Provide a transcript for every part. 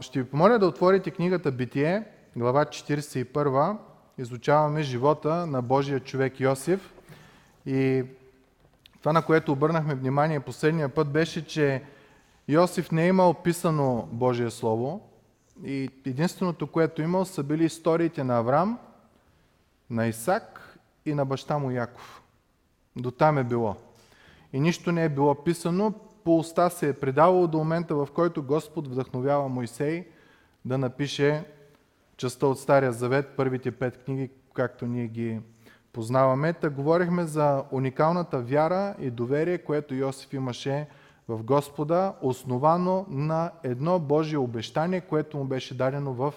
Ще ви помоля да отворите книгата Битие, глава 41. Изучаваме живота на Божия човек Йосиф. И това, на което обърнахме внимание последния път, беше, че Йосиф не е имал писано Божие Слово. И единственото, което е имал, са били историите на Авраам, на Исак и на баща му Яков. До там е било. И нищо не е било писано, по уста се е предавало до момента, в който Господ вдъхновява Моисей да напише частта от Стария Завет, първите пет книги, както ние ги познаваме. Та говорихме за уникалната вяра и доверие, което Йосиф имаше в Господа, основано на едно Божие обещание, което му беше дадено в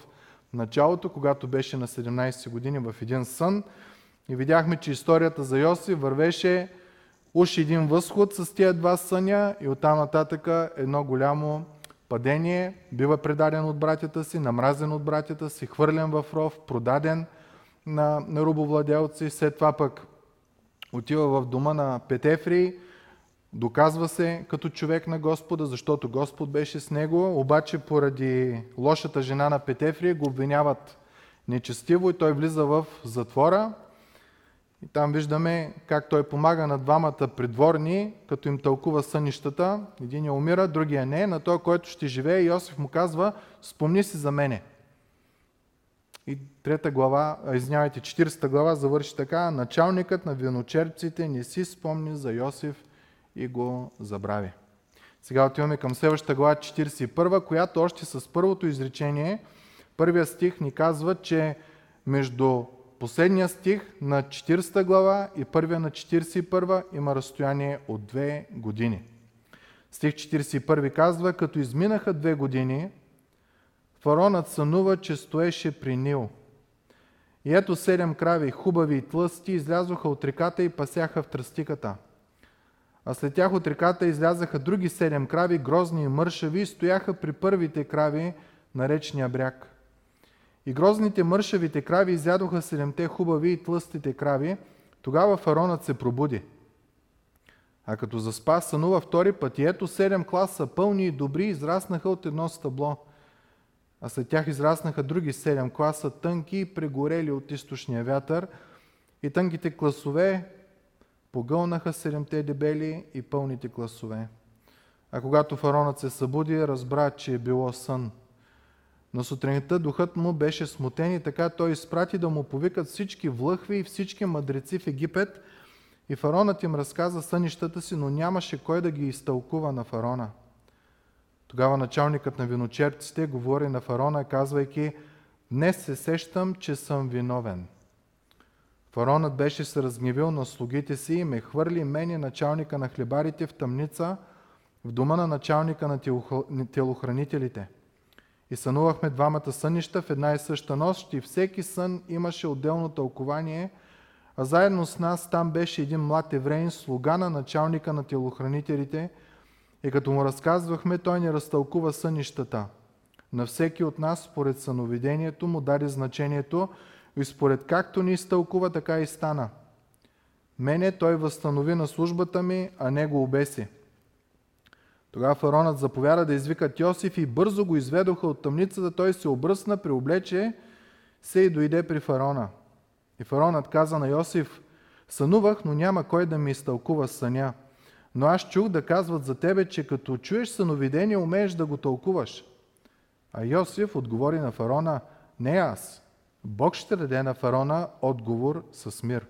началото, когато беше на 17 години в един сън. И видяхме, че историята за Йосиф вървеше уж един възход с тия два съня и оттам нататък едно голямо падение, бива предаден от братята си, намразен от братята си, хвърлен в ров, продаден на, на рубовладелци, след това пък отива в дома на Петефри, доказва се като човек на Господа, защото Господ беше с него, обаче поради лошата жена на Петефри го обвиняват нечестиво и той влиза в затвора, и там виждаме как той помага на двамата придворни, като им тълкува сънищата. Един я умира, другия не. На той, който ще живее, Йосиф му казва, спомни си за мене. И трета глава, извинявайте, 40 глава завърши така. Началникът на виночерпците не си спомни за Йосиф и го забрави. Сега отиваме към следващата глава 41, която още с първото изречение, първия стих ни казва, че между последния стих на 40 глава и първия на 41 има разстояние от две години. Стих 41 казва, като изминаха две години, фаронът сънува, че стоеше при Нил. И ето седем крави, хубави и тлъсти, излязоха от реката и пасяха в тръстиката. А след тях от реката излязаха други седем крави, грозни и мършави, и стояха при първите крави на речния бряг. И грозните мършавите крави изядоха седемте хубави и тлъстите крави. Тогава фаронът се пробуди. А като заспа, сънува втори път и ето седем класа, пълни и добри, израснаха от едно стъбло. А след тях израснаха други седем класа, тънки и прегорели от източния вятър. И тънките класове погълнаха седемте дебели и пълните класове. А когато фаронът се събуди, разбра, че е било сън – на сутринта духът му беше смутен и така той изпрати да му повикат всички влъхви и всички мъдреци в Египет. И фаронът им разказа сънищата си, но нямаше кой да ги изтълкува на фарона. Тогава началникът на виночерпците говори на фарона, казвайки, днес се сещам, че съм виновен. Фаронът беше се разгневил на слугите си и ме хвърли мен и началника на хлебарите в тъмница, в дома на началника на телохранителите – и сънувахме двамата сънища в една и съща нощ и всеки сън имаше отделно тълкование, а заедно с нас там беше един млад евреин, слуга на началника на телохранителите и като му разказвахме, той ни разтълкува сънищата. На всеки от нас, според съновидението, му даде значението и според както ни изтълкува, така и стана. Мене той възстанови на службата ми, а не го обеси. Тогава фаронът заповяда да извикат Йосиф и бързо го изведоха от тъмницата. Той се обръсна, преоблече се и дойде при фарона. И фаронът каза на Йосиф, сънувах, но няма кой да ми изтълкува съня. Но аз чух да казват за тебе, че като чуеш съновидение, умееш да го тълкуваш. А Йосиф отговори на фарона, не аз. Бог ще даде на фарона отговор с мир.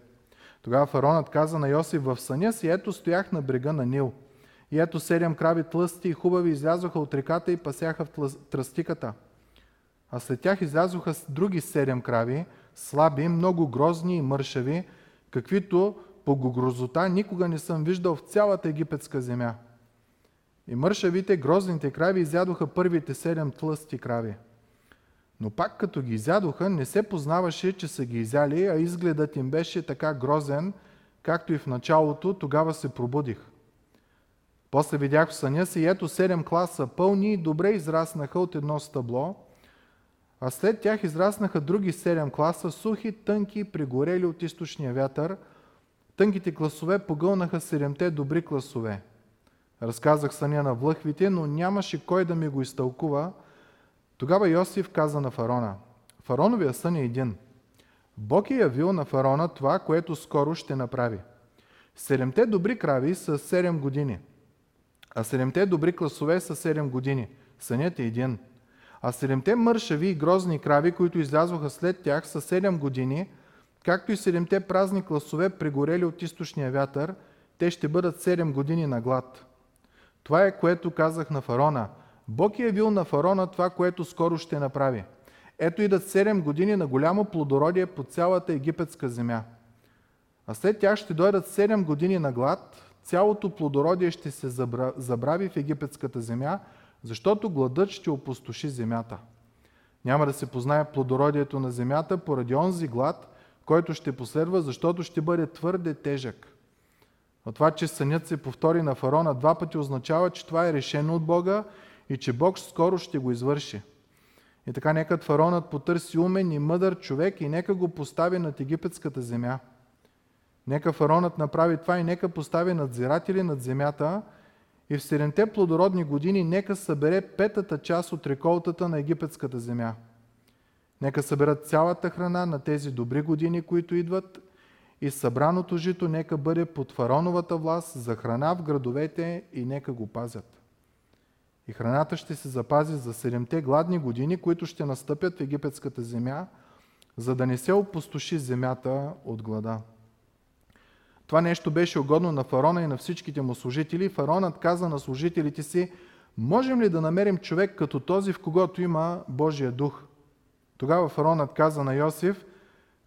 Тогава фаронът каза на Йосиф в съня си, ето стоях на брега на Нил – и ето седем крави тлъсти и хубави излязоха от реката и пасяха в тръстиката. А след тях излязоха други седем крави, слаби, много грозни и мършави, каквито по грозота никога не съм виждал в цялата египетска земя. И мършавите, грозните крави изядоха първите седем тлъсти крави. Но пак като ги изядоха, не се познаваше, че са ги изяли, а изгледът им беше така грозен, както и в началото, тогава се пробудих. После видях в съня си, ето седем класа пълни и добре израснаха от едно стъбло, а след тях израснаха други седем класа, сухи, тънки, пригорели от източния вятър. Тънките класове погълнаха седемте добри класове. Разказах съня на влъхвите, но нямаше кой да ми го изтълкува. Тогава Йосиф каза на фараона, фароновия сън е един. Бог е явил на фараона това, което скоро ще направи. Седемте добри крави са 7 години, а седемте добри класове са 7 години. Сънят е един. А седемте мършави и грозни крави, които излязоха след тях, са 7 години, както и седемте празни класове, пригорели от източния вятър, те ще бъдат 7 години на глад. Това е което казах на фарона. Бог е явил на фарона това, което скоро ще направи. Ето идат 7 години на голямо плодородие по цялата египетска земя. А след тях ще дойдат 7 години на глад, цялото плодородие ще се забрави в египетската земя, защото гладът ще опустоши земята. Няма да се познае плодородието на земята поради онзи глад, който ще последва, защото ще бъде твърде тежък. Но това, че сънят се повтори на фарона два пъти означава, че това е решено от Бога и че Бог скоро ще го извърши. И така нека фаронът потърси умен и мъдър човек и нека го постави над египетската земя. Нека фаронът направи това и нека постави надзиратели над земята и в седемте плодородни години нека събере петата част от реколтата на египетската земя. Нека съберат цялата храна на тези добри години, които идват и събраното жито нека бъде под фароновата власт за храна в градовете и нека го пазят. И храната ще се запази за седемте гладни години, които ще настъпят в египетската земя, за да не се опустоши земята от глада. Това нещо беше угодно на фарона и на всичките му служители. Фаронът каза на служителите си, можем ли да намерим човек като този, в когото има Божия дух? Тогава фаронът каза на Йосиф,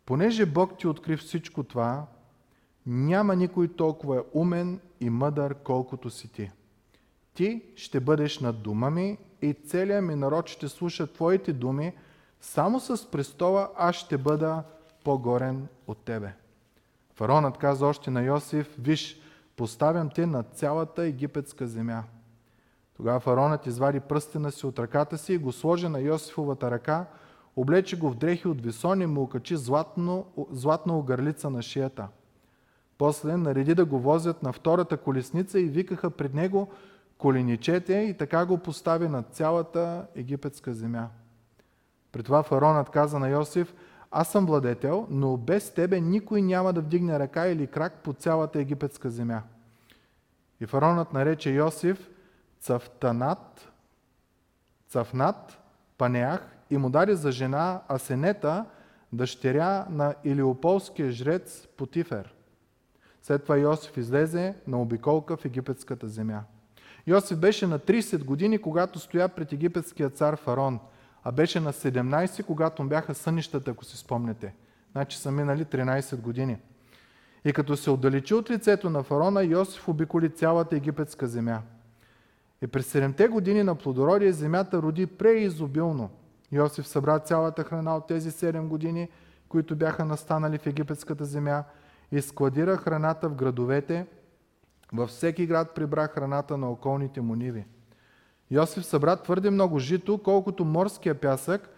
понеже Бог ти откри всичко това, няма никой толкова умен и мъдър, колкото си ти. Ти ще бъдеш над дома ми и целият ми народ ще слуша твоите думи, само с престола аз ще бъда по-горен от тебе. Фаронът каза още на Йосиф, виж, поставям те на цялата египетска земя. Тогава фаронът извади пръстена си от ръката си и го сложи на Йосифовата ръка, облече го в дрехи от висон и му окачи златно, златна огърлица на шията. После нареди да го возят на втората колесница и викаха пред него коленичете и така го постави на цялата египетска земя. При това фаронът каза на Йосиф, аз съм владетел, но без тебе никой няма да вдигне ръка или крак по цялата египетска земя. И фаронът нарече Йосиф Цавтанат, Цавнат, Панеах и му даде за жена Асенета, дъщеря на Илиополския жрец Потифер. След това Йосиф излезе на обиколка в египетската земя. Йосиф беше на 30 години, когато стоя пред египетския цар Фарон – а беше на 17, когато му бяха сънищата, ако си спомняте. Значи са минали 13 години. И като се отдалечи от лицето на фарона, Йосиф обиколи цялата египетска земя. И през 7 години на плодородие земята роди преизобилно. Йосиф събра цялата храна от тези 7 години, които бяха настанали в египетската земя и складира храната в градовете. Във всеки град прибра храната на околните му ниви. Йосиф събра твърде много жито, колкото морския пясък,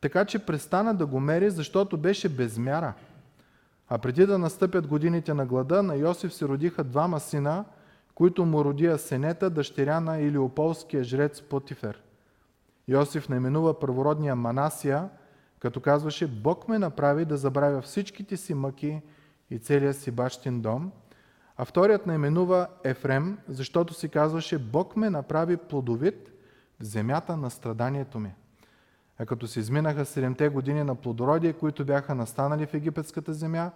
така че престана да го мери, защото беше без мяра. А преди да настъпят годините на глада, на Йосиф се родиха двама сина, които му роди Асенета, дъщеря на Илиополския жрец Потифер. Йосиф наименува първородния Манасия, като казваше, Бог ме направи да забравя всичките си мъки и целия си бащин дом – а вторият наименува Ефрем, защото си казваше, Бог ме направи плодовит в земята на страданието ми. А като се изминаха седемте години на плодородие, които бяха настанали в египетската земя,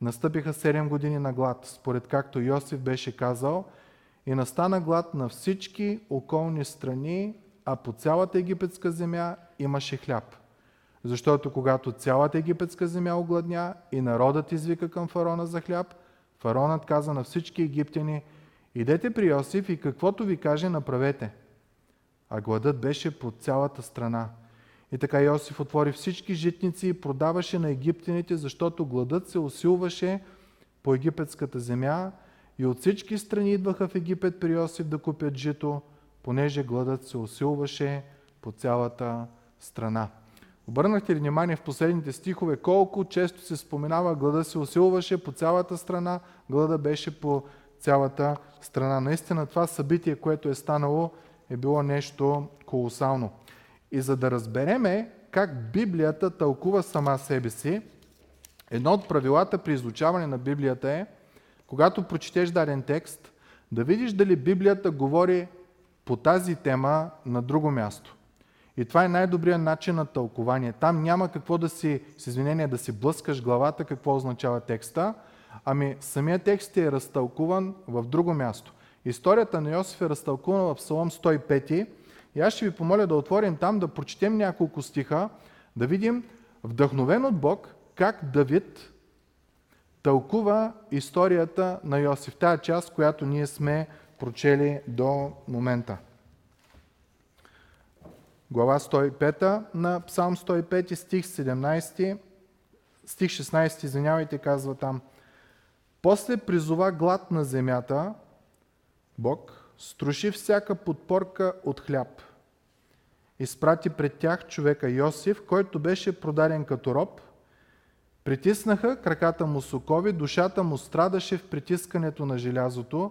настъпиха седем години на глад, според както Йосиф беше казал, и настана глад на всички околни страни, а по цялата египетска земя имаше хляб. Защото когато цялата египетска земя огладня и народът извика към фарона за хляб, Фаронът каза на всички египтяни, идете при Йосиф и каквото ви каже, направете. А гладът беше по цялата страна. И така Йосиф отвори всички житници и продаваше на египтяните, защото гладът се усилваше по египетската земя и от всички страни идваха в Египет при Йосиф да купят жито, понеже гладът се усилваше по цялата страна. Обърнахте ли внимание в последните стихове колко често се споменава глада се усилваше по цялата страна, глада беше по цялата страна. Наистина това събитие, което е станало, е било нещо колосално. И за да разбереме как Библията тълкува сама себе си, едно от правилата при изучаване на Библията е, когато прочетеш даден текст, да видиш дали Библията говори по тази тема на друго място. И това е най-добрият начин на тълкование. Там няма какво да си, с извинение, да си блъскаш главата, какво означава текста, ами самият текст е разтълкуван в друго място. Историята на Йосиф е разтълкувана в Псалом 105 и аз ще ви помоля да отворим там, да прочетем няколко стиха, да видим вдъхновен от Бог как Давид тълкува историята на Йосиф. Тая част, която ние сме прочели до момента. Глава 105 на Псалм 105, стих 17, стих 16, извинявайте, казва там. После призова глад на земята, Бог, струши всяка подпорка от хляб. Изпрати пред тях човека Йосиф, който беше продаден като роб. Притиснаха краката му сокови, душата му страдаше в притискането на желязото,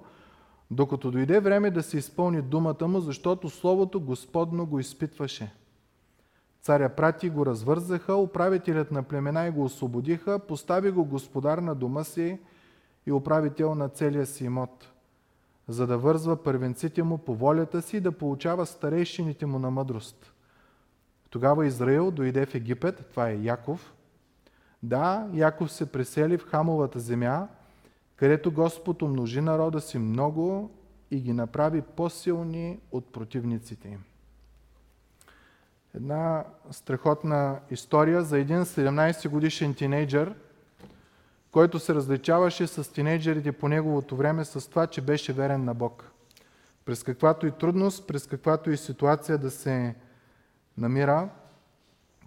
докато дойде време да се изпълни думата му, защото Словото Господно го изпитваше. Царя прати го развързаха, управителят на племена и го освободиха, постави го господар на дома си и управител на целия си имот, за да вързва първенците му по волята си и да получава старейшините му на мъдрост. Тогава Израил дойде в Египет, това е Яков. Да, Яков се пресели в Хамовата земя, където Господ умножи народа си много и ги направи по-силни от противниците им. Една страхотна история за един 17 годишен тинейджър, който се различаваше с тинейджерите по неговото време с това, че беше верен на Бог. През каквато и трудност, през каквато и ситуация да се намира,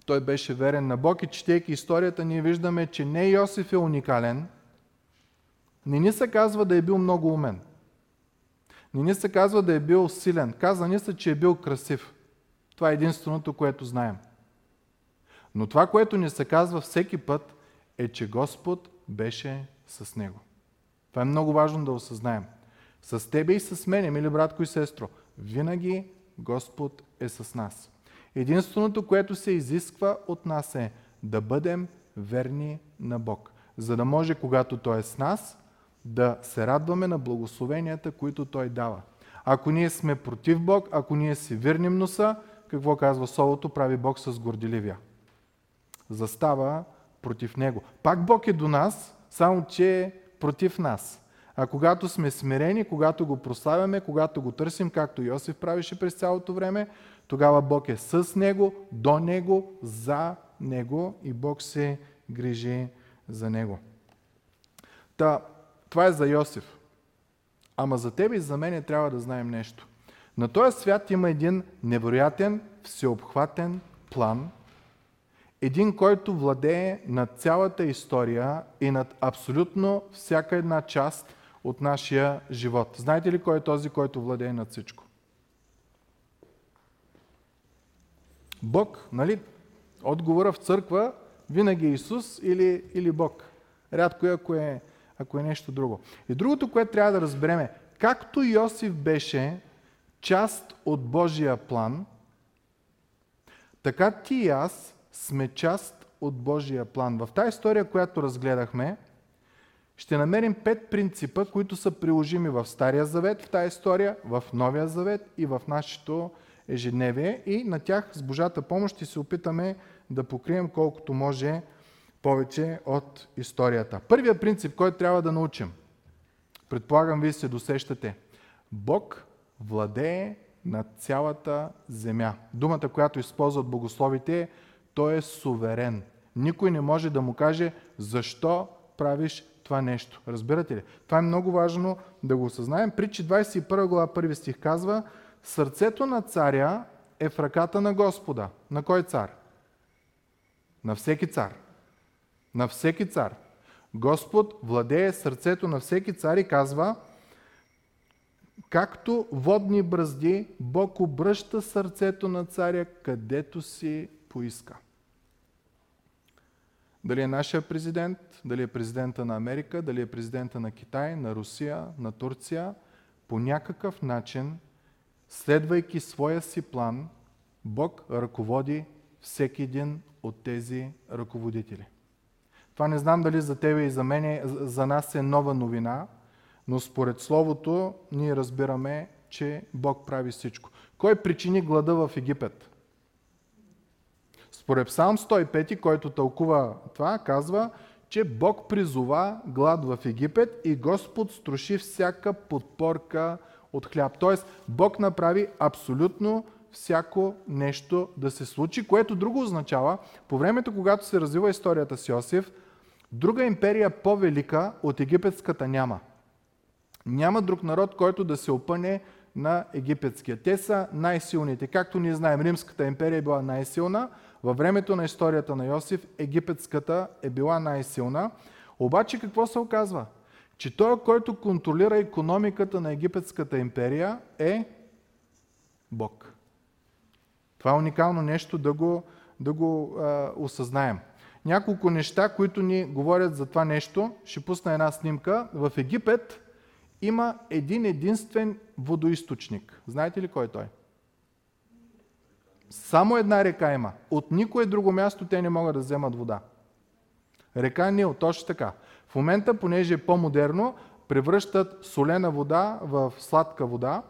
той беше верен на Бог и четейки историята, ние виждаме, че не Йосиф е уникален – не ни се казва да е бил много умен. Не ни се казва да е бил силен. Каза ни се, че е бил красив. Това е единственото, което знаем. Но това, което ни се казва всеки път, е, че Господ беше с него. Това е много важно да осъзнаем. С тебе и с мене, мили братко и сестро, винаги Господ е с нас. Единственото, което се изисква от нас е да бъдем верни на Бог. За да може, когато Той е с нас, да се радваме на благословенията, които Той дава. Ако ние сме против Бог, ако ние си вирним носа, какво казва Солото, прави Бог с горделивия. Застава против Него. Пак Бог е до нас, само че е против нас. А когато сме смирени, когато го прославяме, когато го търсим, както Йосиф правеше през цялото време, тогава Бог е с Него, до Него, за Него и Бог се грижи за Него. Та, това е за Йосиф. Ама за тебе и за мене трябва да знаем нещо. На този свят има един невероятен, всеобхватен план, един, който владее над цялата история и над абсолютно всяка една част от нашия живот. Знаете ли кой е този, който владее над всичко? Бог, нали? Отговора в църква винаги е Исус или, или Бог. Рядко е, ако е ако е нещо друго. И другото, което трябва да разберем е, както Йосиф беше част от Божия план, така ти и аз сме част от Божия план. В тази история, която разгледахме, ще намерим пет принципа, които са приложими в Стария Завет, в тази история, в Новия Завет и в нашето ежедневие. И на тях с Божата помощ ще се опитаме да покрием колкото може повече от историята. Първият принцип, който трябва да научим, предполагам вие се досещате, Бог владее над цялата земя. Думата, която използват богословите той е суверен. Никой не може да му каже защо правиш това нещо. Разбирате ли? Това е много важно да го осъзнаем. Притчи 21 глава 1 стих казва Сърцето на царя е в ръката на Господа. На кой цар? На всеки цар на всеки цар. Господ владее сърцето на всеки цар и казва, както водни бръзди, Бог обръща сърцето на царя, където си поиска. Дали е нашия президент, дали е президента на Америка, дали е президента на Китай, на Русия, на Турция, по някакъв начин, следвайки своя си план, Бог ръководи всеки един от тези ръководители. Това не знам дали за тебе и за мен, за нас е нова новина, но според Словото ние разбираме, че Бог прави всичко. Кой причини глада в Египет? Според Псалм 105, който тълкува това, казва, че Бог призова глад в Египет и Господ струши всяка подпорка от хляб. Тоест, Бог направи абсолютно всяко нещо да се случи, което друго означава, по времето, когато се развива историята с Йосиф, друга империя по-велика от египетската няма. Няма друг народ, който да се опъне на египетския. Те са най-силните. Както ние знаем, Римската империя е била най-силна, във времето на историята на Йосиф, египетската е била най-силна. Обаче какво се оказва? Че той, който контролира економиката на египетската империя е Бог. Това е уникално нещо да го, да го а, осъзнаем. Няколко неща, които ни говорят за това нещо. Ще пусна една снимка. В Египет има един единствен водоисточник. Знаете ли кой е той? Само една река има. От никое друго място те не могат да вземат вода. Река Нил, точно така. В момента, понеже е по-модерно, превръщат солена вода в сладка вода,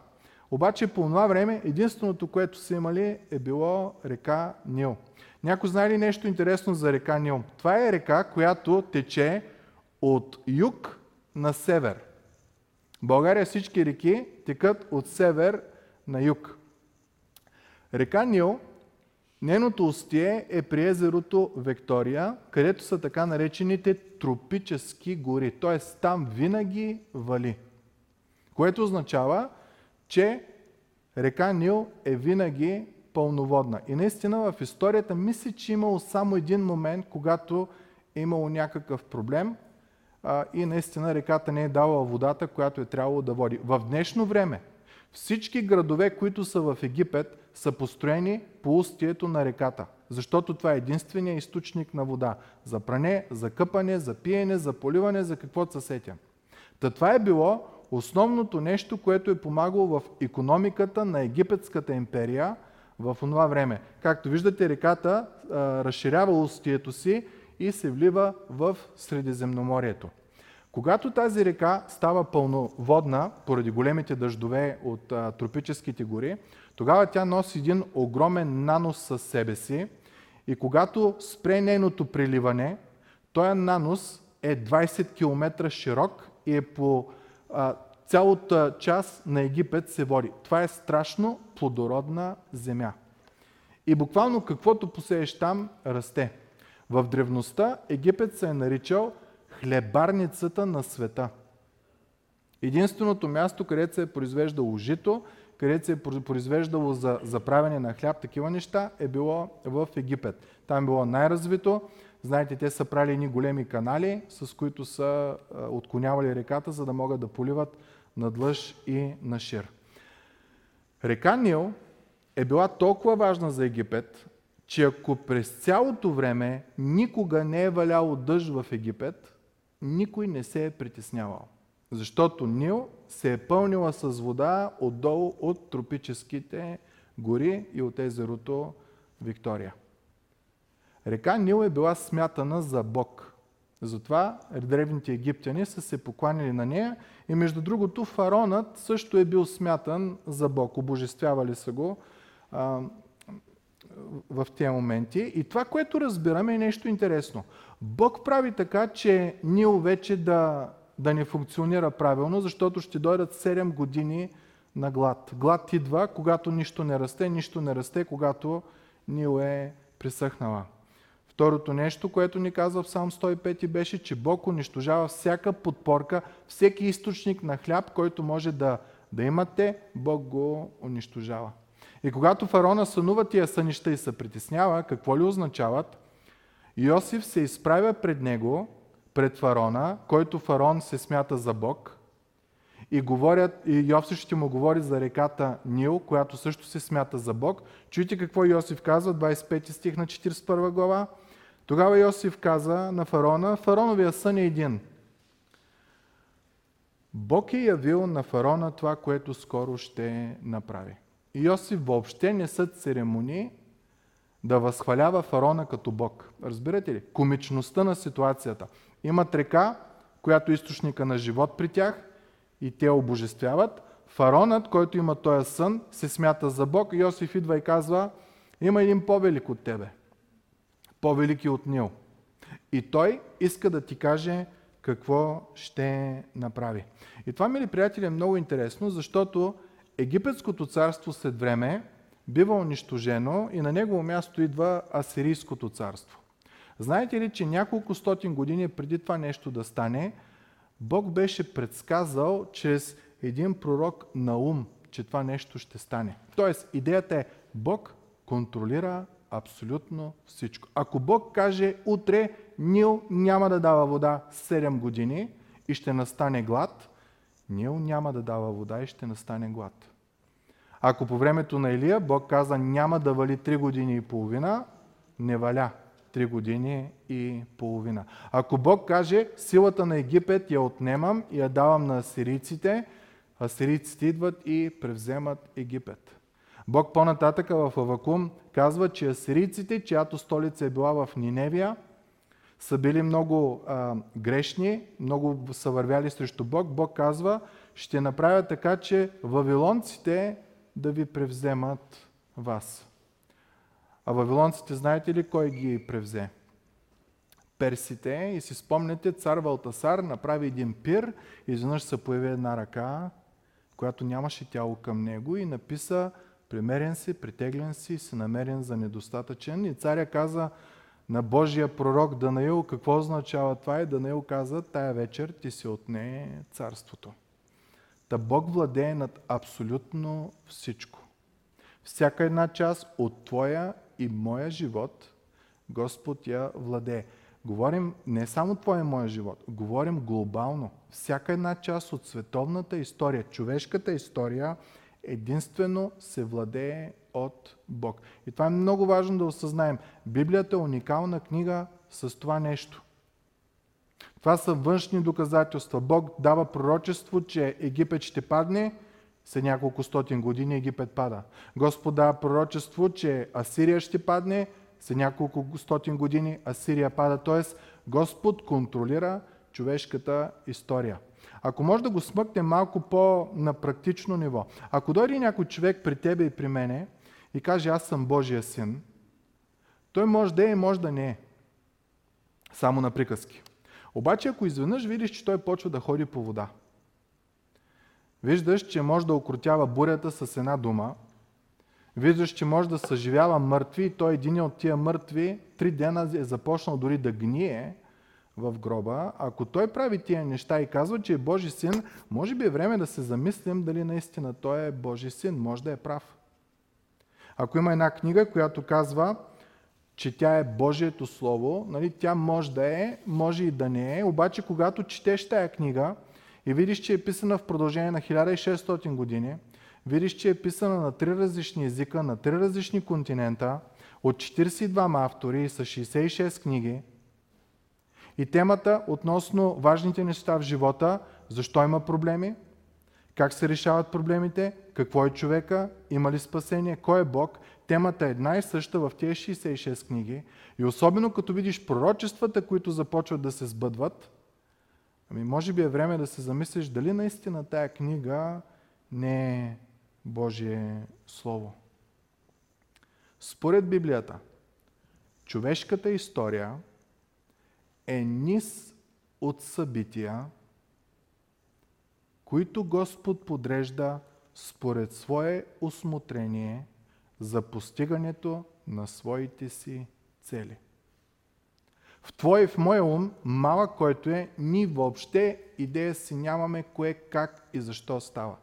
обаче по това време единственото, което са имали е било река Нил. Някой знае ли нещо интересно за река Нил? Това е река, която тече от юг на север. В България всички реки текат от север на юг. Река Нил, нейното устие е при езерото Виктория, където са така наречените тропически гори. Т.е. там винаги вали. Което означава, че река Нил е винаги пълноводна. И наистина в историята мисля, че имало само един момент, когато е имало някакъв проблем а, и наистина реката не е давала водата, която е трябвало да води. В днешно време всички градове, които са в Египет, са построени по устието на реката, защото това е единствения източник на вода. За пране, за къпане, за пиене, за поливане, за каквото се сетя. Та това е било основното нещо, което е помагало в економиката на Египетската империя в това време. Както виждате, реката а, разширява устието си и се влива в Средиземноморието. Когато тази река става пълноводна, поради големите дъждове от а, тропическите гори, тогава тя носи един огромен нанос със себе си и когато спре нейното преливане, този нанос е 20 км широк и е по цялата част на Египет се води. Това е страшно плодородна земя. И буквално каквото посееш там, расте. В древността Египет се е наричал хлебарницата на света. Единственото място, където се е произвеждало жито, където се е произвеждало за, за правене на хляб, такива неща, е било в Египет. Там е било най-развито. Знаете, те са правили едни големи канали, с които са отклонявали реката, за да могат да поливат надлъж и на шир. Река Нил е била толкова важна за Египет, че ако през цялото време никога не е валяло дъжд в Египет, никой не се е притеснявал. Защото Нил се е пълнила с вода отдолу от тропическите гори и от езерото Виктория. Река Нил е била смятана за Бог. Затова древните египтяни са се покланили на нея и между другото фаронът също е бил смятан за Бог. Обожествявали са го а, в тези моменти. И това, което разбираме е нещо интересно. Бог прави така, че Нил вече да, да не функционира правилно, защото ще дойдат 7 години на глад. Глад идва, когато нищо не расте, нищо не расте, когато Нил е присъхнала. Второто нещо, което ни казва в Псалм 105 беше, че Бог унищожава всяка подпорка, всеки източник на хляб, който може да, да имате, Бог го унищожава. И когато фараона сънува тия сънища и се притеснява, какво ли означават? Йосиф се изправя пред него, пред фараона, който фараон се смята за Бог, и, говорят, и Йосиф ще му говори за реката Нил, която също се смята за Бог. Чуйте какво Йосиф казва, 25 стих на 41 глава. Тогава Йосиф каза на фараона, фараоновия сън е един. Бог е явил на фараона това, което скоро ще направи. И Йосиф въобще не са церемонии да възхвалява фараона като Бог. Разбирате ли? Комичността на ситуацията. Имат река, която е източника на живот при тях и те обожествяват. Фаронът, който има този сън, се смята за Бог. Йосиф идва и казва, има един по-велик от тебе. По-велики от Нил. И той иска да ти каже какво ще направи. И това, мили приятели, е много интересно, защото Египетското царство след време бива унищожено и на негово място идва Асирийското царство. Знаете ли, че няколко стотин години преди това нещо да стане, Бог беше предсказал чрез един пророк Наум, че това нещо ще стане. Тоест, идеята е Бог контролира абсолютно всичко. Ако Бог каже утре Нил няма да дава вода 7 години и ще настане глад, Нил няма да дава вода и ще настане глад. Ако по времето на Илия Бог каза няма да вали 3 години и половина, не валя 3 години и половина. Ако Бог каже силата на Египет я отнемам и я давам на асирийците, асирийците идват и превземат Египет. Бог по-нататъка в Авакум казва, че асирийците, чиято столица е била в Ниневия, са били много а, грешни, много са вървяли срещу Бог. Бог казва, ще направя така, че вавилонците да ви превземат вас. А вавилонците, знаете ли кой ги превзе? Персите и си спомняте, цар Валтасар направи един пир изведнъж се появи една ръка, която нямаше тяло към него и написа примерен си, притеглен си, си намерен за недостатъчен. И царя каза на Божия пророк Данаил какво означава това и Данаил каза, тая вечер ти се отне царството. Та Бог владее над абсолютно всичко. Всяка една част от твоя и моя живот Господ я владее. Говорим не само твоя и моя живот, говорим глобално. Всяка една част от световната история, човешката история единствено се владее от Бог. И това е много важно да осъзнаем. Библията е уникална книга с това нещо. Това са външни доказателства. Бог дава пророчество, че Египет ще падне, след няколко стотин години Египет пада. Господ дава пророчество, че Асирия ще падне, след няколко стотин години Асирия пада. Тоест, Господ контролира човешката история. Ако може да го смъкне малко по-на практично ниво. Ако дойде някой човек при тебе и при мене и каже аз съм Божия син, той може да е и може да не е. Само на приказки. Обаче ако изведнъж видиш, че той почва да ходи по вода, виждаш, че може да окрутява бурята с една дума, виждаш, че може да съживява мъртви и той един от тия мъртви три дена е започнал дори да гние в гроба. Ако той прави тия неща и казва, че е Божи син, може би е време да се замислим дали наистина той е Божи син. Може да е прав. Ако има една книга, която казва, че тя е Божието Слово, нали, тя може да е, може и да не е, обаче когато четеш тая книга и видиш, че е писана в продължение на 1600 години, видиш, че е писана на три различни езика, на три различни континента, от 42 автори с 66 книги, и темата относно важните неща в живота, защо има проблеми, как се решават проблемите, какво е човека, има ли спасение, кой е Бог. Темата е една и съща в тези 66 книги. И особено като видиш пророчествата, които започват да се сбъдват, ами може би е време да се замислиш дали наистина тая книга не е Божие Слово. Според Библията, човешката история е низ от събития, които Господ подрежда според свое усмотрение за постигането на своите си цели. В твой в моя ум, малък който е, ние въобще идея си нямаме кое, как и защо става.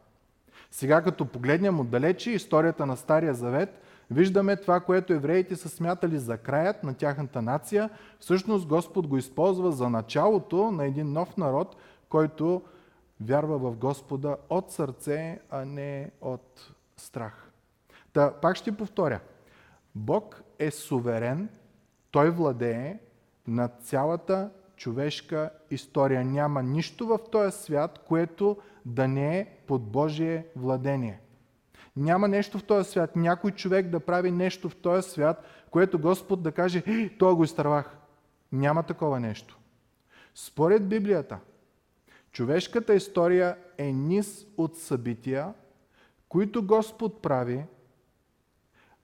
Сега като погледнем отдалече историята на Стария Завет, виждаме това, което евреите са смятали за краят на тяхната нация. Всъщност Господ го използва за началото на един нов народ, който вярва в Господа от сърце, а не от страх. Та, пак ще повторя. Бог е суверен, Той владее над цялата човешка история. Няма нищо в този свят, което да не е под Божие владение. Няма нещо в този свят, някой човек да прави нещо в този свят, което Господ да каже, той го изтървах. Няма такова нещо. Според Библията, човешката история е низ от събития, които Господ прави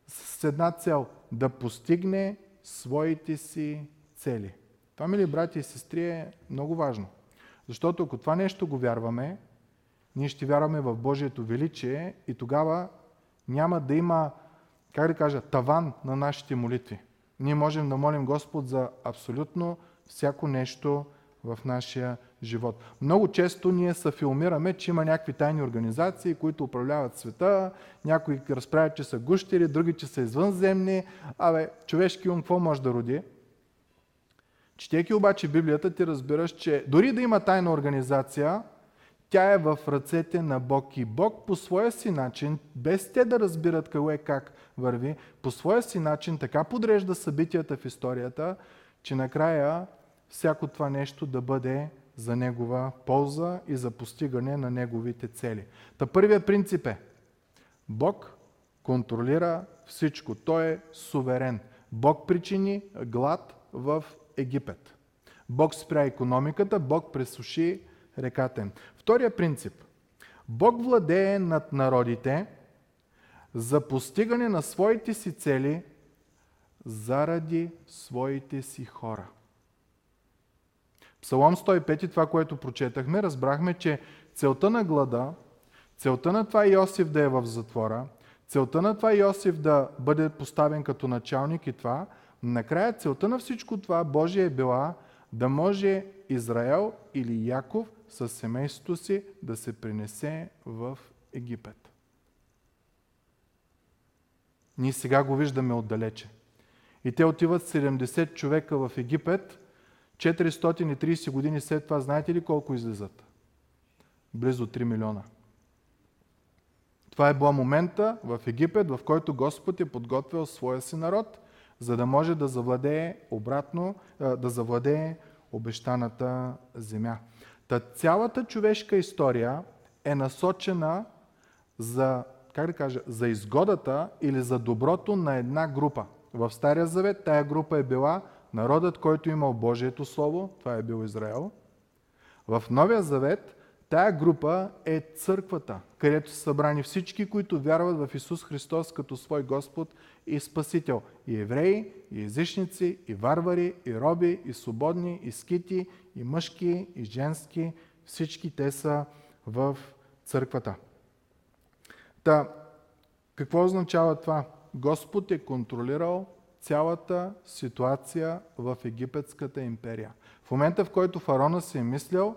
с една цел да постигне своите си цели. Това, мили брати и сестри, е много важно. Защото ако това нещо го вярваме, ние ще вярваме в Божието величие и тогава няма да има, как да кажа, таван на нашите молитви. Ние можем да молим Господ за абсолютно всяко нещо в нашия живот. Много често ние се филмираме, че има някакви тайни организации, които управляват света, някои разправят, че са гущери, други, че са извънземни. Абе, човешки ум какво може да роди? Четейки обаче Библията, ти разбираш, че дори да има тайна организация, тя е в ръцете на Бог и Бог по своя си начин, без те да разбират какво е как върви, по своя си начин така подрежда събитията в историята, че накрая всяко това нещо да бъде за негова полза и за постигане на неговите цели. Та първият принцип е Бог контролира всичко. Той е суверен. Бог причини глад в Египет. Бог спря економиката, Бог пресуши реката им. Втория принцип. Бог владее над народите за постигане на своите си цели заради своите си хора. Псалом 105, това, което прочетахме, разбрахме, че целта на глада, целта на това Йосиф да е в затвора, целта на това Йосиф да бъде поставен като началник и това, накрая целта на всичко това Божия е била да може Израел или Яков с семейството си да се принесе в Египет. Ние сега го виждаме отдалече. И те отиват 70 човека в Египет, 430 години след това, знаете ли колко излизат? Близо 3 милиона. Това е бил момента в Египет, в който Господ е подготвил своя си народ, за да може да завладее обратно, да завладее обещаната земя. Та цялата човешка история е насочена за, как да кажа, за изгодата или за доброто на една група. В Стария Завет тая група е била народът, който имал Божието Слово, това е бил Израел. В Новия Завет тая група е църквата, където са събрани всички, които вярват в Исус Христос като свой Господ и Спасител. И евреи, и езичници, и варвари, и роби, и свободни, и скити, и мъжки, и женски. Всички те са в църквата. Та, какво означава това? Господ е контролирал цялата ситуация в Египетската империя. В момента, в който фараона си е мислял,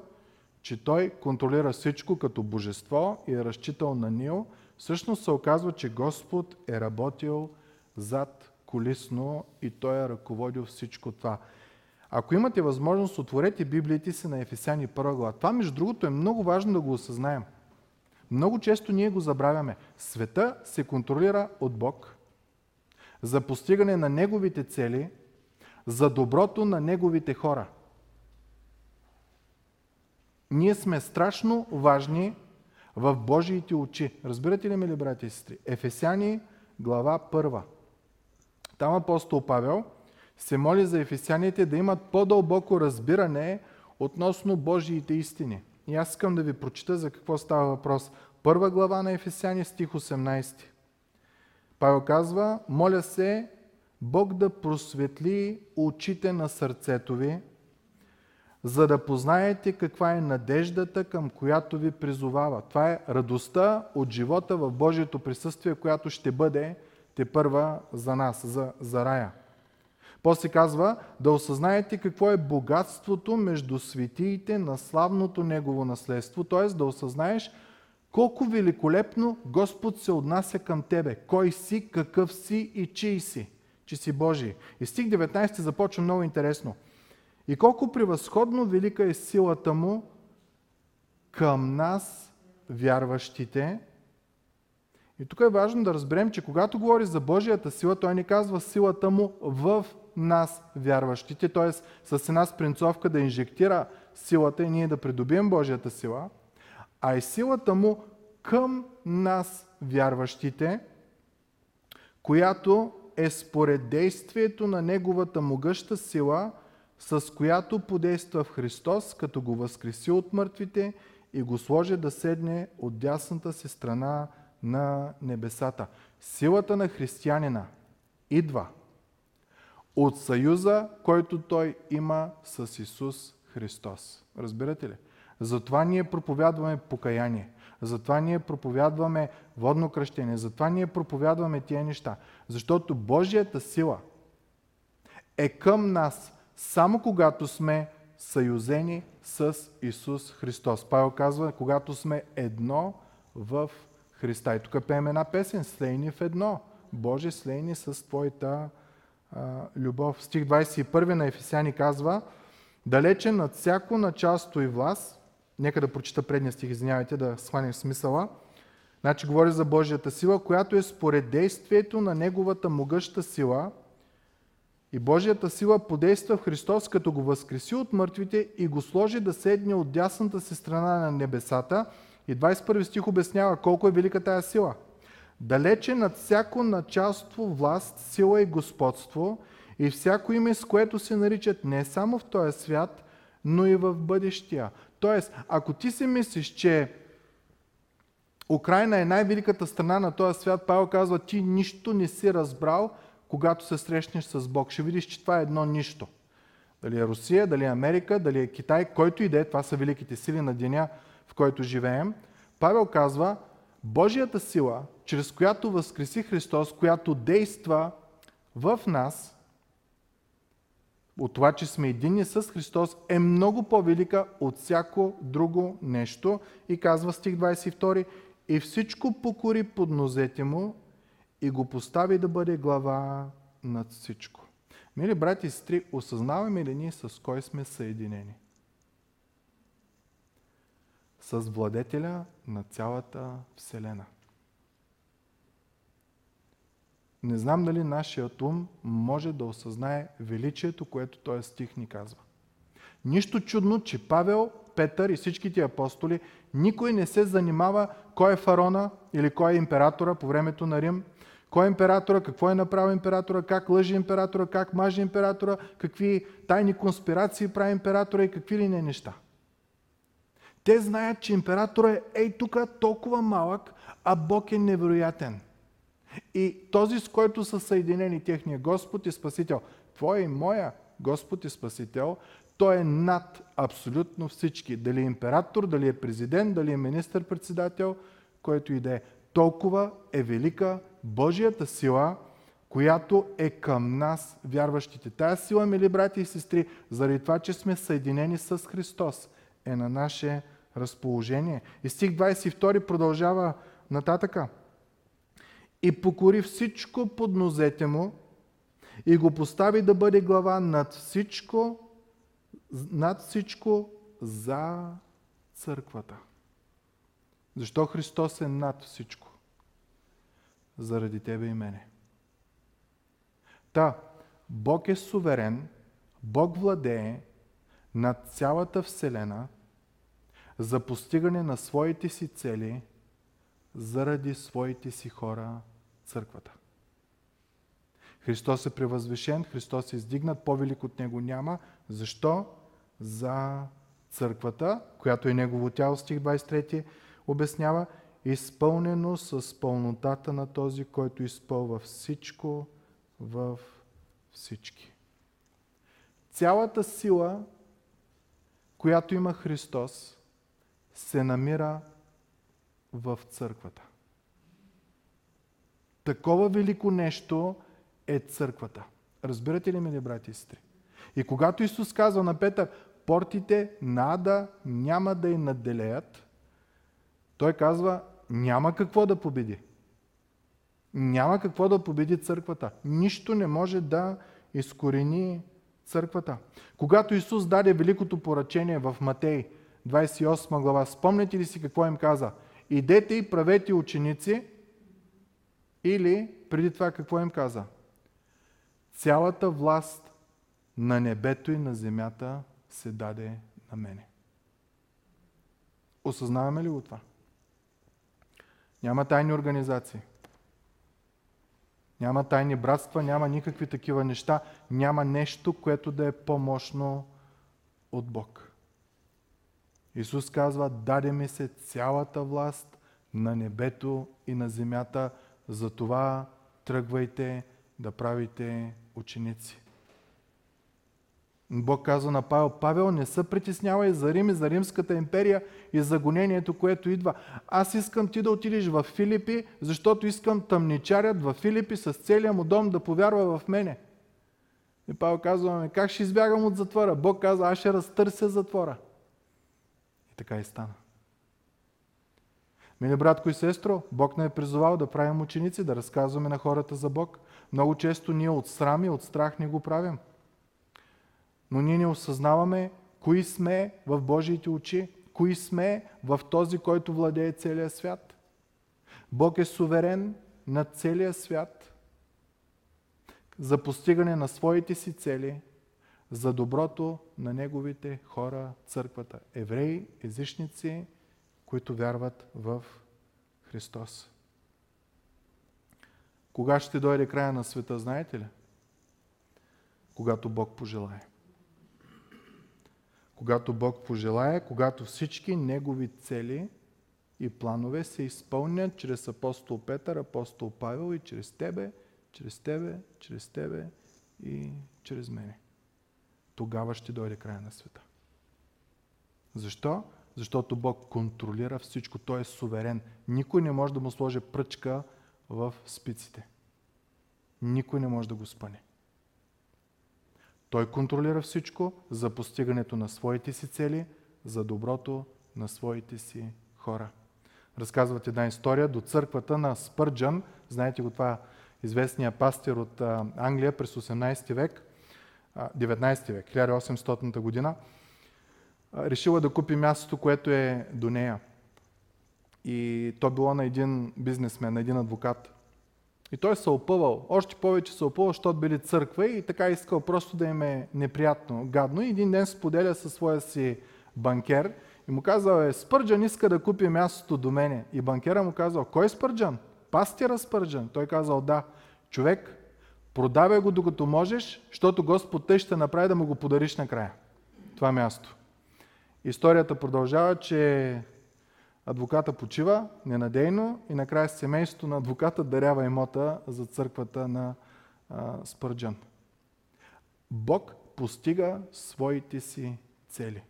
че той контролира всичко като божество и е разчитал на Нил, всъщност се оказва, че Господ е работил зад колисно и той е ръководил всичко това. Ако имате възможност, отворете Библиите си на Ефесяни 1 глава. Това, между другото, е много важно да го осъзнаем. Много често ние го забравяме. Света се контролира от Бог за постигане на Неговите цели, за доброто на Неговите хора. Ние сме страшно важни в Божиите очи. Разбирате ли, мили брати и сестри? Ефесяни, глава 1. Там апостол Павел се моли за ефесяните да имат по-дълбоко разбиране относно Божиите истини. И аз искам да ви прочита за какво става въпрос. Първа глава на Ефесяни, стих 18. Павел казва, моля се Бог да просветли очите на сърцето ви, за да познаете каква е надеждата, към която ви призовава. Това е радостта от живота в Божието присъствие, която ще бъде те първа за нас, за, за рая. После казва да осъзнаете какво е богатството между светиите на славното Негово наследство, т.е. да осъзнаеш колко великолепно Господ се отнася към тебе. Кой си, какъв си и чий си, че си Божий. И стих 19 започва много интересно. И колко превъзходно велика е силата му към нас, вярващите. И тук е важно да разберем, че когато говори за Божията сила, той ни казва силата му в нас, вярващите, т.е. с една спринцовка да инжектира силата и ние да придобием Божията сила, а и силата му към нас, вярващите, която е според действието на Неговата могъща сила, с която подейства в Христос, като го възкреси от мъртвите и го сложи да седне от дясната си страна на небесата. Силата на християнина идва от съюза, който той има с Исус Христос. Разбирате ли? Затова ние проповядваме покаяние. Затова ние проповядваме водно кръщение. Затова ние проповядваме тия неща. Защото Божията сила е към нас само когато сме съюзени с Исус Христос. Павел казва, когато сме едно в Христа. И тук пеем една песен, слейни в едно. Боже, слейни с Твоята а, любов. Стих 21 на Ефесяни казва, далече над всяко началство и власт, нека да прочита предния стих, извинявайте, да схванем смисъла, значи говори за Божията сила, която е според действието на Неговата могъща сила, и Божията сила подейства в Христос, като го възкреси от мъртвите и го сложи да седне от дясната си страна на небесата. И 21 стих обяснява колко е велика тая сила. Далече над всяко началство, власт, сила и господство и всяко име, с което се наричат не само в този свят, но и в бъдещия. Тоест, ако ти си мислиш, че Украина е най-великата страна на този свят, Павел казва, ти нищо не си разбрал, когато се срещнеш с Бог. Ще видиш, че това е едно нищо. Дали е Русия, дали е Америка, дали е Китай, който и да е, това са великите сили на деня, в който живеем. Павел казва, Божията сила, чрез която възкреси Христос, която действа в нас, от това, че сме единни с Христос, е много по-велика от всяко друго нещо. И казва стих 22, и всичко покори под нозете му и го постави да бъде глава над всичко. Мили брати и сестри, осъзнаваме ли ние с кой сме съединени? С владетеля на цялата Вселена. Не знам дали нашият ум може да осъзнае величието, което този стих ни казва. Нищо чудно, че Павел, Петър и всичките апостоли, никой не се занимава кой е фарона или кой е императора по времето на Рим, кой е императора, какво е направил императора, как лъжи императора, как мажи императора, какви тайни конспирации прави императора и какви ли не неща. Те знаят, че императора е ей тук толкова малък, а Бог е невероятен. И този, с който са съединени техния Господ и Спасител, Твоя и моя Господ и Спасител, той е над абсолютно всички. Дали е император, дали е президент, дали е министър-председател, който и да е. Толкова е велика Божията сила, която е към нас, вярващите. Тая сила, мили брати и сестри, заради това, че сме съединени с Христос, е на наше разположение. И стих 22 продължава нататъка. И покори всичко под нозете му и го постави да бъде глава над всичко, над всичко за църквата. Защо Христос е над всичко? заради тебе и мене. Та, Бог е суверен, Бог владее над цялата Вселена за постигане на своите си цели заради своите си хора, църквата. Христос е превъзвешен, Христос е издигнат, по-велик от Него няма. Защо? За църквата, която е Негово тяло, стих 23 обяснява, изпълнено с пълнотата на този, който изпълва всичко в всички. Цялата сила, която има Христос, се намира в църквата. Такова велико нещо е църквата. Разбирате ли, мили брати и сестри? И когато Исус казва на Петър, портите нада няма да й наделеят, той казва, няма какво да победи. Няма какво да победи църквата. Нищо не може да изкорени църквата. Когато Исус даде великото поръчение в Матей 28 глава, спомняте ли си какво им каза? Идете и правете ученици или преди това какво им каза? Цялата власт на небето и на земята се даде на мене. Осъзнаваме ли го това? Няма тайни организации. Няма тайни братства, няма никакви такива неща. Няма нещо, което да е по-мощно от Бог. Исус казва, даде ми се цялата власт на небето и на земята, затова тръгвайте да правите ученици. Бог казва на Павел, Павел, не се притеснявай за Рим и за Римската империя и за гонението, което идва. Аз искам ти да отидеш в Филипи, защото искам тъмничарят в Филипи с целия му дом да повярва в мене. И Павел казва, ами как ще избягам от затвора? Бог казва, аз ще разтърся затвора. И така и стана. Мили братко и сестро, Бог не е призовал да правим ученици, да разказваме на хората за Бог. Много често ние от срам и от страх не го правим. Но ние не осъзнаваме кои сме в Божиите очи, кои сме в този, който владее целия свят. Бог е суверен над целия свят за постигане на своите си цели, за доброто на неговите хора, църквата. Евреи, езичници, които вярват в Христос. Кога ще дойде края на света, знаете ли? Когато Бог пожелае. Когато Бог пожелае, когато всички Негови цели и планове се изпълнят чрез апостол Петър, апостол Павел и чрез Тебе, чрез Тебе, чрез Тебе и чрез мене. Тогава ще дойде края на света. Защо? Защото Бог контролира всичко. Той е суверен. Никой не може да му сложи пръчка в спиците. Никой не може да го спъне. Той контролира всичко за постигането на своите си цели, за доброто на своите си хора. Разказват една история до църквата на Спърджан. Знаете го това известния пастир от Англия през 18 век, 19 век, 1800 година. Решила да купи мястото, което е до нея. И то било на един бизнесмен, на един адвокат. И той се опъвал, още повече се опъвал, защото били църква и така искал просто да им е неприятно, гадно. И един ден споделя със своя си банкер и му казал, е, Спърджан иска да купи мястото до мене. И банкера му казал, кой е Спърджан? Пастира Спърджан. Той казал, да. Човек, продавай го докато можеш, защото Господ тъй ще направи да му го подариш накрая. Това място. Историята продължава, че Адвоката почива ненадейно и накрая семейството на адвоката дарява имота за църквата на а, Спърджан. Бог постига своите си цели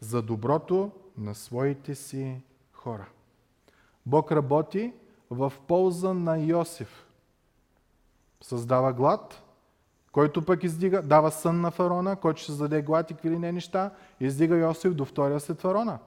за доброто на своите си хора. Бог работи в полза на Йосиф. Създава глад, който пък издига, дава сън на фарона, който ще създаде глад и какви не неща, издига Йосиф до втория след фарона.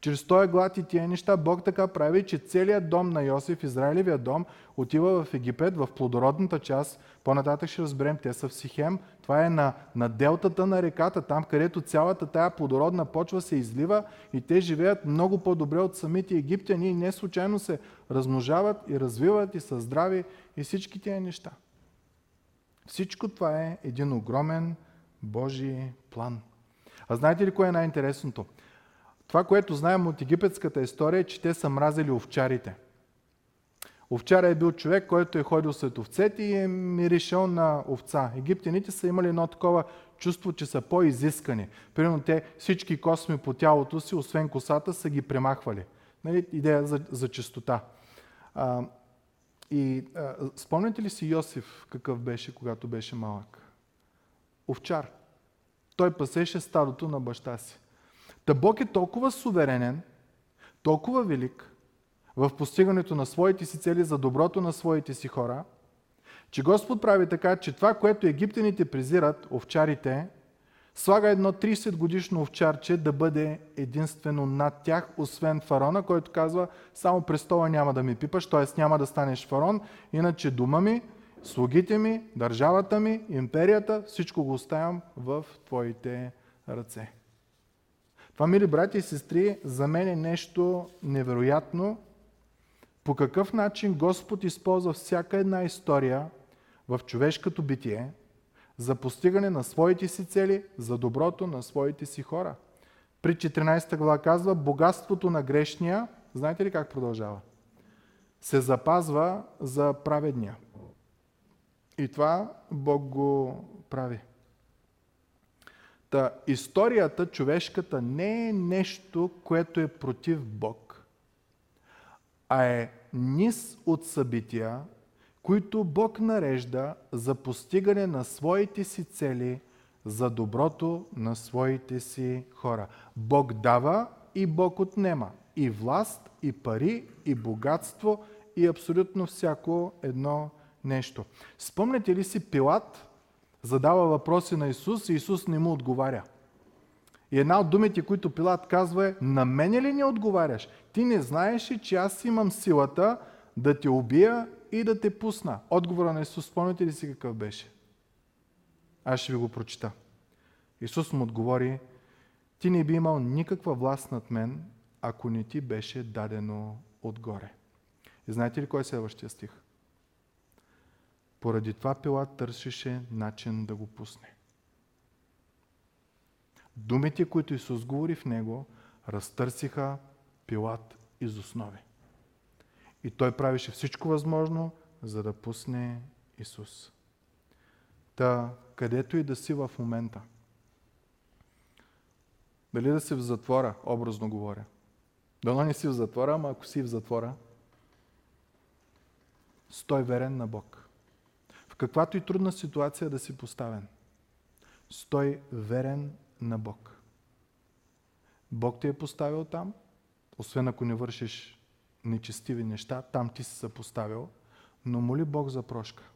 Чрез този глад и тия неща Бог така прави, че целият дом на Йосиф, Израилевия дом, отива в Египет, в плодородната част. По-нататък ще разберем, те са в Сихем. Това е на, на делтата на реката, там където цялата тая плодородна почва се излива и те живеят много по-добре от самите египтяни и не случайно се размножават и развиват и са здрави и всички тия неща. Всичко това е един огромен Божий план. А знаете ли кое е най-интересното? Това, което знаем от египетската история е, че те са мразили овчарите. Овчаря е бил човек, който е ходил след овцете и е миришъл на овца. Египтяните са имали едно такова чувство, че са по-изискани. Примерно те всички косми по тялото си, освен косата, са ги премахвали. Нали? Идея за, за чистота. А, и а, спомняте ли си Йосиф какъв беше, когато беше малък? Овчар. Той пасеше стадото на баща си. Та Бог е толкова суверенен, толкова велик в постигането на своите си цели за доброто на своите си хора, че Господ прави така, че това, което египтяните презират, овчарите, слага едно 30 годишно овчарче да бъде единствено над тях, освен фарона, който казва, само престола няма да ми пипаш, т.е. няма да станеш фарон, иначе дума ми, слугите ми, държавата ми, империята, всичко го оставям в твоите ръце. Това, мили брати и сестри, за мен е нещо невероятно. По какъв начин Господ използва всяка една история в човешкото битие за постигане на своите си цели, за доброто на своите си хора. При 14 глава казва, богатството на грешния, знаете ли как продължава? се запазва за праведния. И това Бог го прави. Та, историята, човешката, не е нещо, което е против Бог, а е низ от събития, които Бог нарежда за постигане на своите си цели, за доброто на своите си хора. Бог дава и Бог отнема. И власт, и пари, и богатство, и абсолютно всяко едно нещо. Спомняте ли си Пилат задава въпроси на Исус и Исус не му отговаря. И една от думите, които Пилат казва е, на мене ли не отговаряш? Ти не знаеш ли, че аз имам силата да те убия и да те пусна? Отговора на Исус, спомняте ли си какъв беше? Аз ще ви го прочита. Исус му отговори, ти не би имал никаква власт над мен, ако не ти беше дадено отгоре. И знаете ли кой е следващия стих? Поради това Пилат търсеше начин да го пусне. Думите, които Исус говори в него, разтърсиха Пилат из основи. И той правеше всичко възможно, за да пусне Исус. Та, където и да си в момента. Дали да си в затвора, образно говоря. Дано не си в затвора, ама ако си в затвора, стой верен на Бог. Каквато и трудна ситуация да си поставен, стой верен на Бог. Бог те е поставил там, освен ако не вършиш нечестиви неща, там ти си се поставил, но моли Бог за прошка.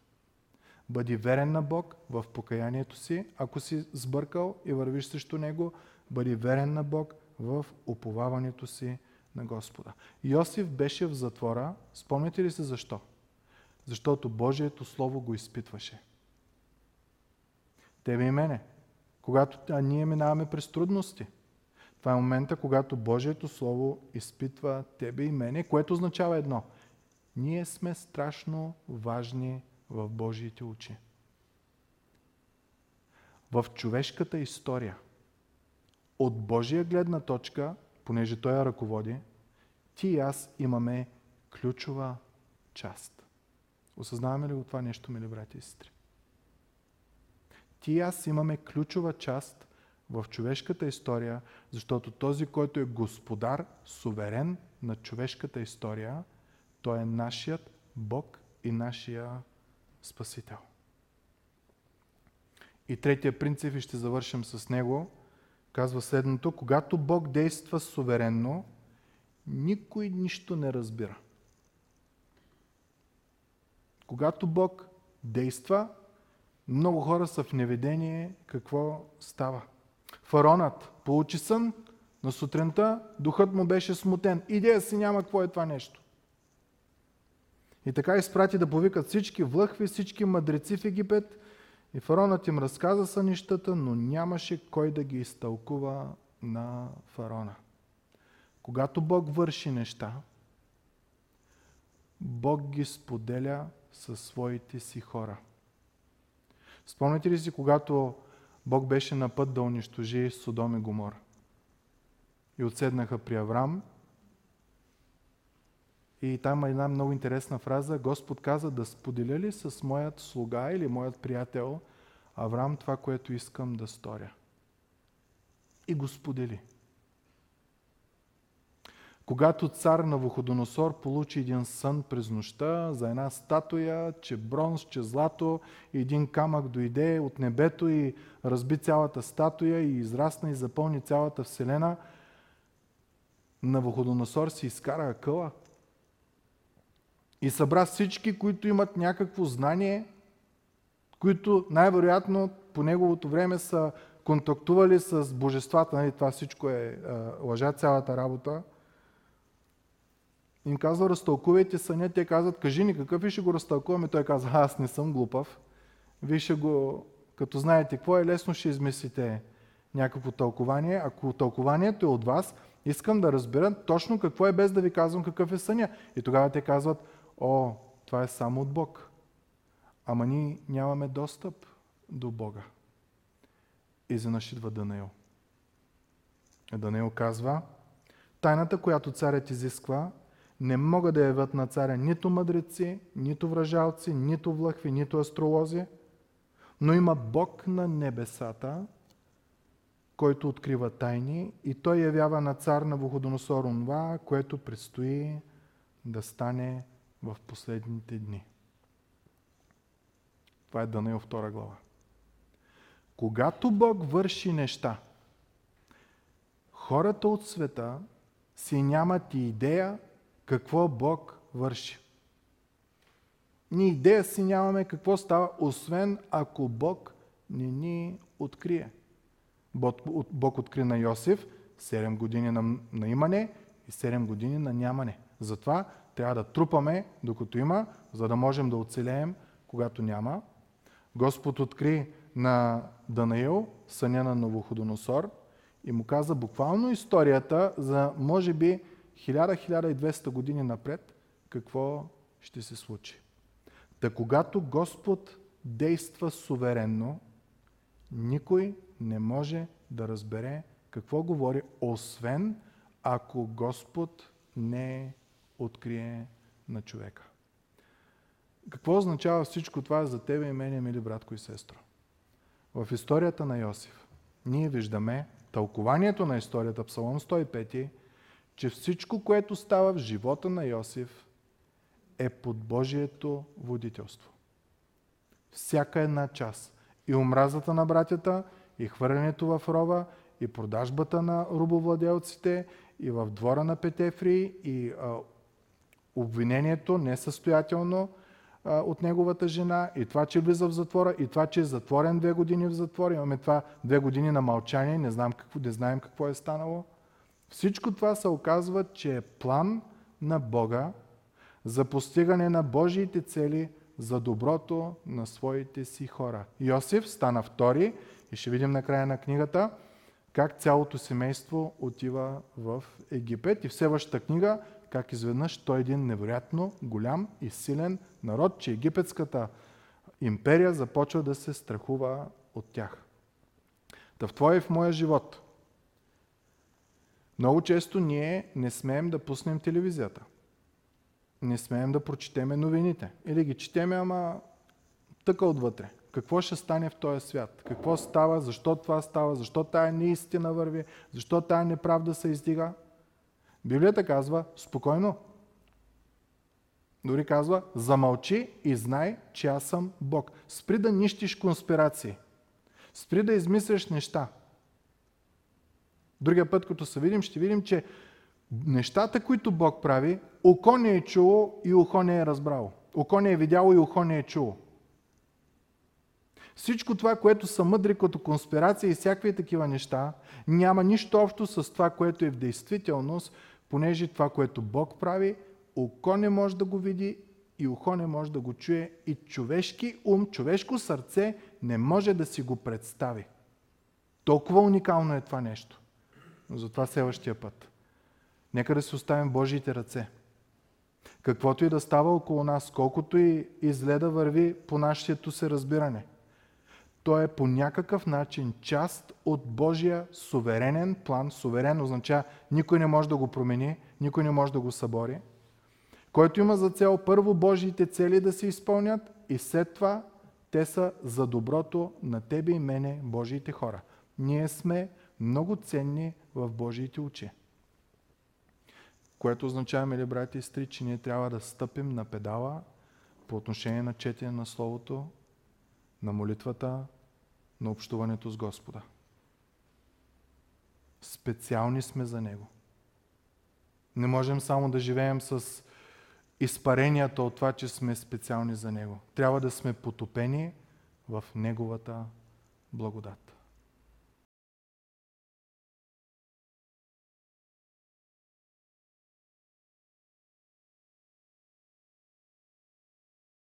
Бъди верен на Бог в покаянието си, ако си сбъркал и вървиш срещу Него, бъди верен на Бог в уповаването си на Господа. Йосиф беше в затвора, спомняте ли се защо? Защото Божието Слово го изпитваше. Тебе и мене. Когато а ние минаваме през трудности. Това е момента, когато Божието Слово изпитва тебе и мене, което означава едно. Ние сме страшно важни в Божиите очи. В човешката история, от Божия гледна точка, понеже Той я ръководи, ти и аз имаме ключова част. Осъзнаваме ли го това нещо, мили брати и сестри? Ти и аз имаме ключова част в човешката история, защото този, който е господар, суверен на човешката история, той е нашият Бог и нашия Спасител. И третия принцип, и ще завършим с него, казва следното. Когато Бог действа суверенно, никой нищо не разбира. Когато Бог действа, много хора са в неведение какво става. Фаронът получи сън на сутринта, духът му беше смутен. Идея си няма какво е това нещо. И така изпрати да повикат всички влъхви, всички мъдреци в Египет. И фаронът им разказа сънищата, но нямаше кой да ги изтълкува на фарона. Когато Бог върши неща, Бог ги споделя със своите си хора. Спомняте ли си, когато Бог беше на път да унищожи Содом и Гомор? И отседнаха при Авраам. И там една много интересна фраза. Господ каза да споделя ли с моят слуга или моят приятел Авраам това, което искам да сторя. И го сподели. Когато цар на Вуходоносор получи един сън през нощта за една статуя, че бронз, че злато, един камък дойде от небето и разби цялата статуя и израсна и запълни цялата вселена, на Вуходоносор си изкара акъла и събра всички, които имат някакво знание, които най-вероятно по неговото време са контактували с божествата. Нали, това всичко е лъжа цялата работа им казва, разтълкувайте съня. Те казват, кажи ни какъв и ще го разтълкуваме. Той казва, аз не съм глупав. Вие ще го, като знаете какво е, лесно ще измислите някакво тълкование. Ако тълкованието е от вас, искам да разбера точно какво е, без да ви казвам какъв е съня. И тогава те казват, о, това е само от Бог. Ама ние нямаме достъп до Бога. И занашидва Данаил. Данаил казва, тайната, която царят изисква, не могат да явят на царя нито мъдреци, нито вражалци, нито влъхви, нито астролози, но има Бог на небесата, който открива тайни и той явява на цар на Вуходоносор онова, което предстои да стане в последните дни. Това е Данаил 2 глава. Когато Бог върши неща, хората от света си нямат и идея какво Бог върши. Ние идея си нямаме какво става, освен ако Бог не ни открие. Бог откри на Йосиф 7 години на, на имане и 7 години на нямане. Затова трябва да трупаме докато има, за да можем да оцелеем, когато няма. Господ откри на Данаил съня на Новоходоносор и му каза буквално историята за може би 1000-1200 години напред какво ще се случи. Та когато Господ действа суверенно, никой не може да разбере какво говори, освен ако Господ не открие на човека. Какво означава всичко това за тебе и мене, мили братко и сестро? В историята на Йосиф ние виждаме тълкованието на историята, Псалом 105, че всичко, което става в живота на Йосиф, е под Божието водителство. Всяка една част. И омразата на братята, и хвърлянето в рова, и продажбата на рубовладелците, и в двора на Петефри, и а, обвинението несъстоятелно а, от неговата жена, и това, че влиза в затвора, и това, че е затворен две години в затвора. Имаме това две години на мълчание, не, знам какво, не знаем какво е станало. Всичко това се оказва, че е план на Бога за постигане на Божиите цели за доброто на своите си хора. Йосиф стана втори и ще видим на края на книгата как цялото семейство отива в Египет. И в следващата книга, как изведнъж той е един невероятно голям и силен народ, че египетската империя започва да се страхува от тях. Та в твоя и в моя живот. Много често ние не смеем да пуснем телевизията – не смеем да прочетеме новините. Или ги четеме, ама тъка отвътре. Какво ще стане в този свят? Какво става? Защо това става? Защо тая неистина върви? Защо тая неправда се издига? Библията казва спокойно. Дори казва, замълчи и знай, че аз съм Бог. Спри да нищиш конспирации. Спри да измисляш неща. Другия път, като се видим, ще видим, че нещата, които Бог прави, око не е чуло и ухо не е разбрало. Око не е видяло и ухо не е чуло. Всичко това, което са мъдри като конспирация и всякакви такива неща, няма нищо общо с това, което е в действителност, понеже това, което Бог прави, око не може да го види и ухо не може да го чуе и човешки ум, човешко сърце не може да си го представи. Толкова уникално е това нещо. Но затова следващия път. Нека да се оставим Божиите ръце. Каквото и да става около нас, колкото и да върви по нашето се разбиране, то е по някакъв начин част от Божия суверенен план. Суверен означава никой не може да го промени, никой не може да го събори, който има за цел първо Божиите цели да се изпълнят и след това те са за доброто на тебе и мене, Божиите хора. Ние сме много ценни в Божиите очи. Което означава, мили брати и сестри, че ние трябва да стъпим на педала по отношение на четене на Словото, на молитвата, на общуването с Господа. Специални сме за Него. Не можем само да живеем с изпаренията от това, че сме специални за Него. Трябва да сме потопени в Неговата благодат.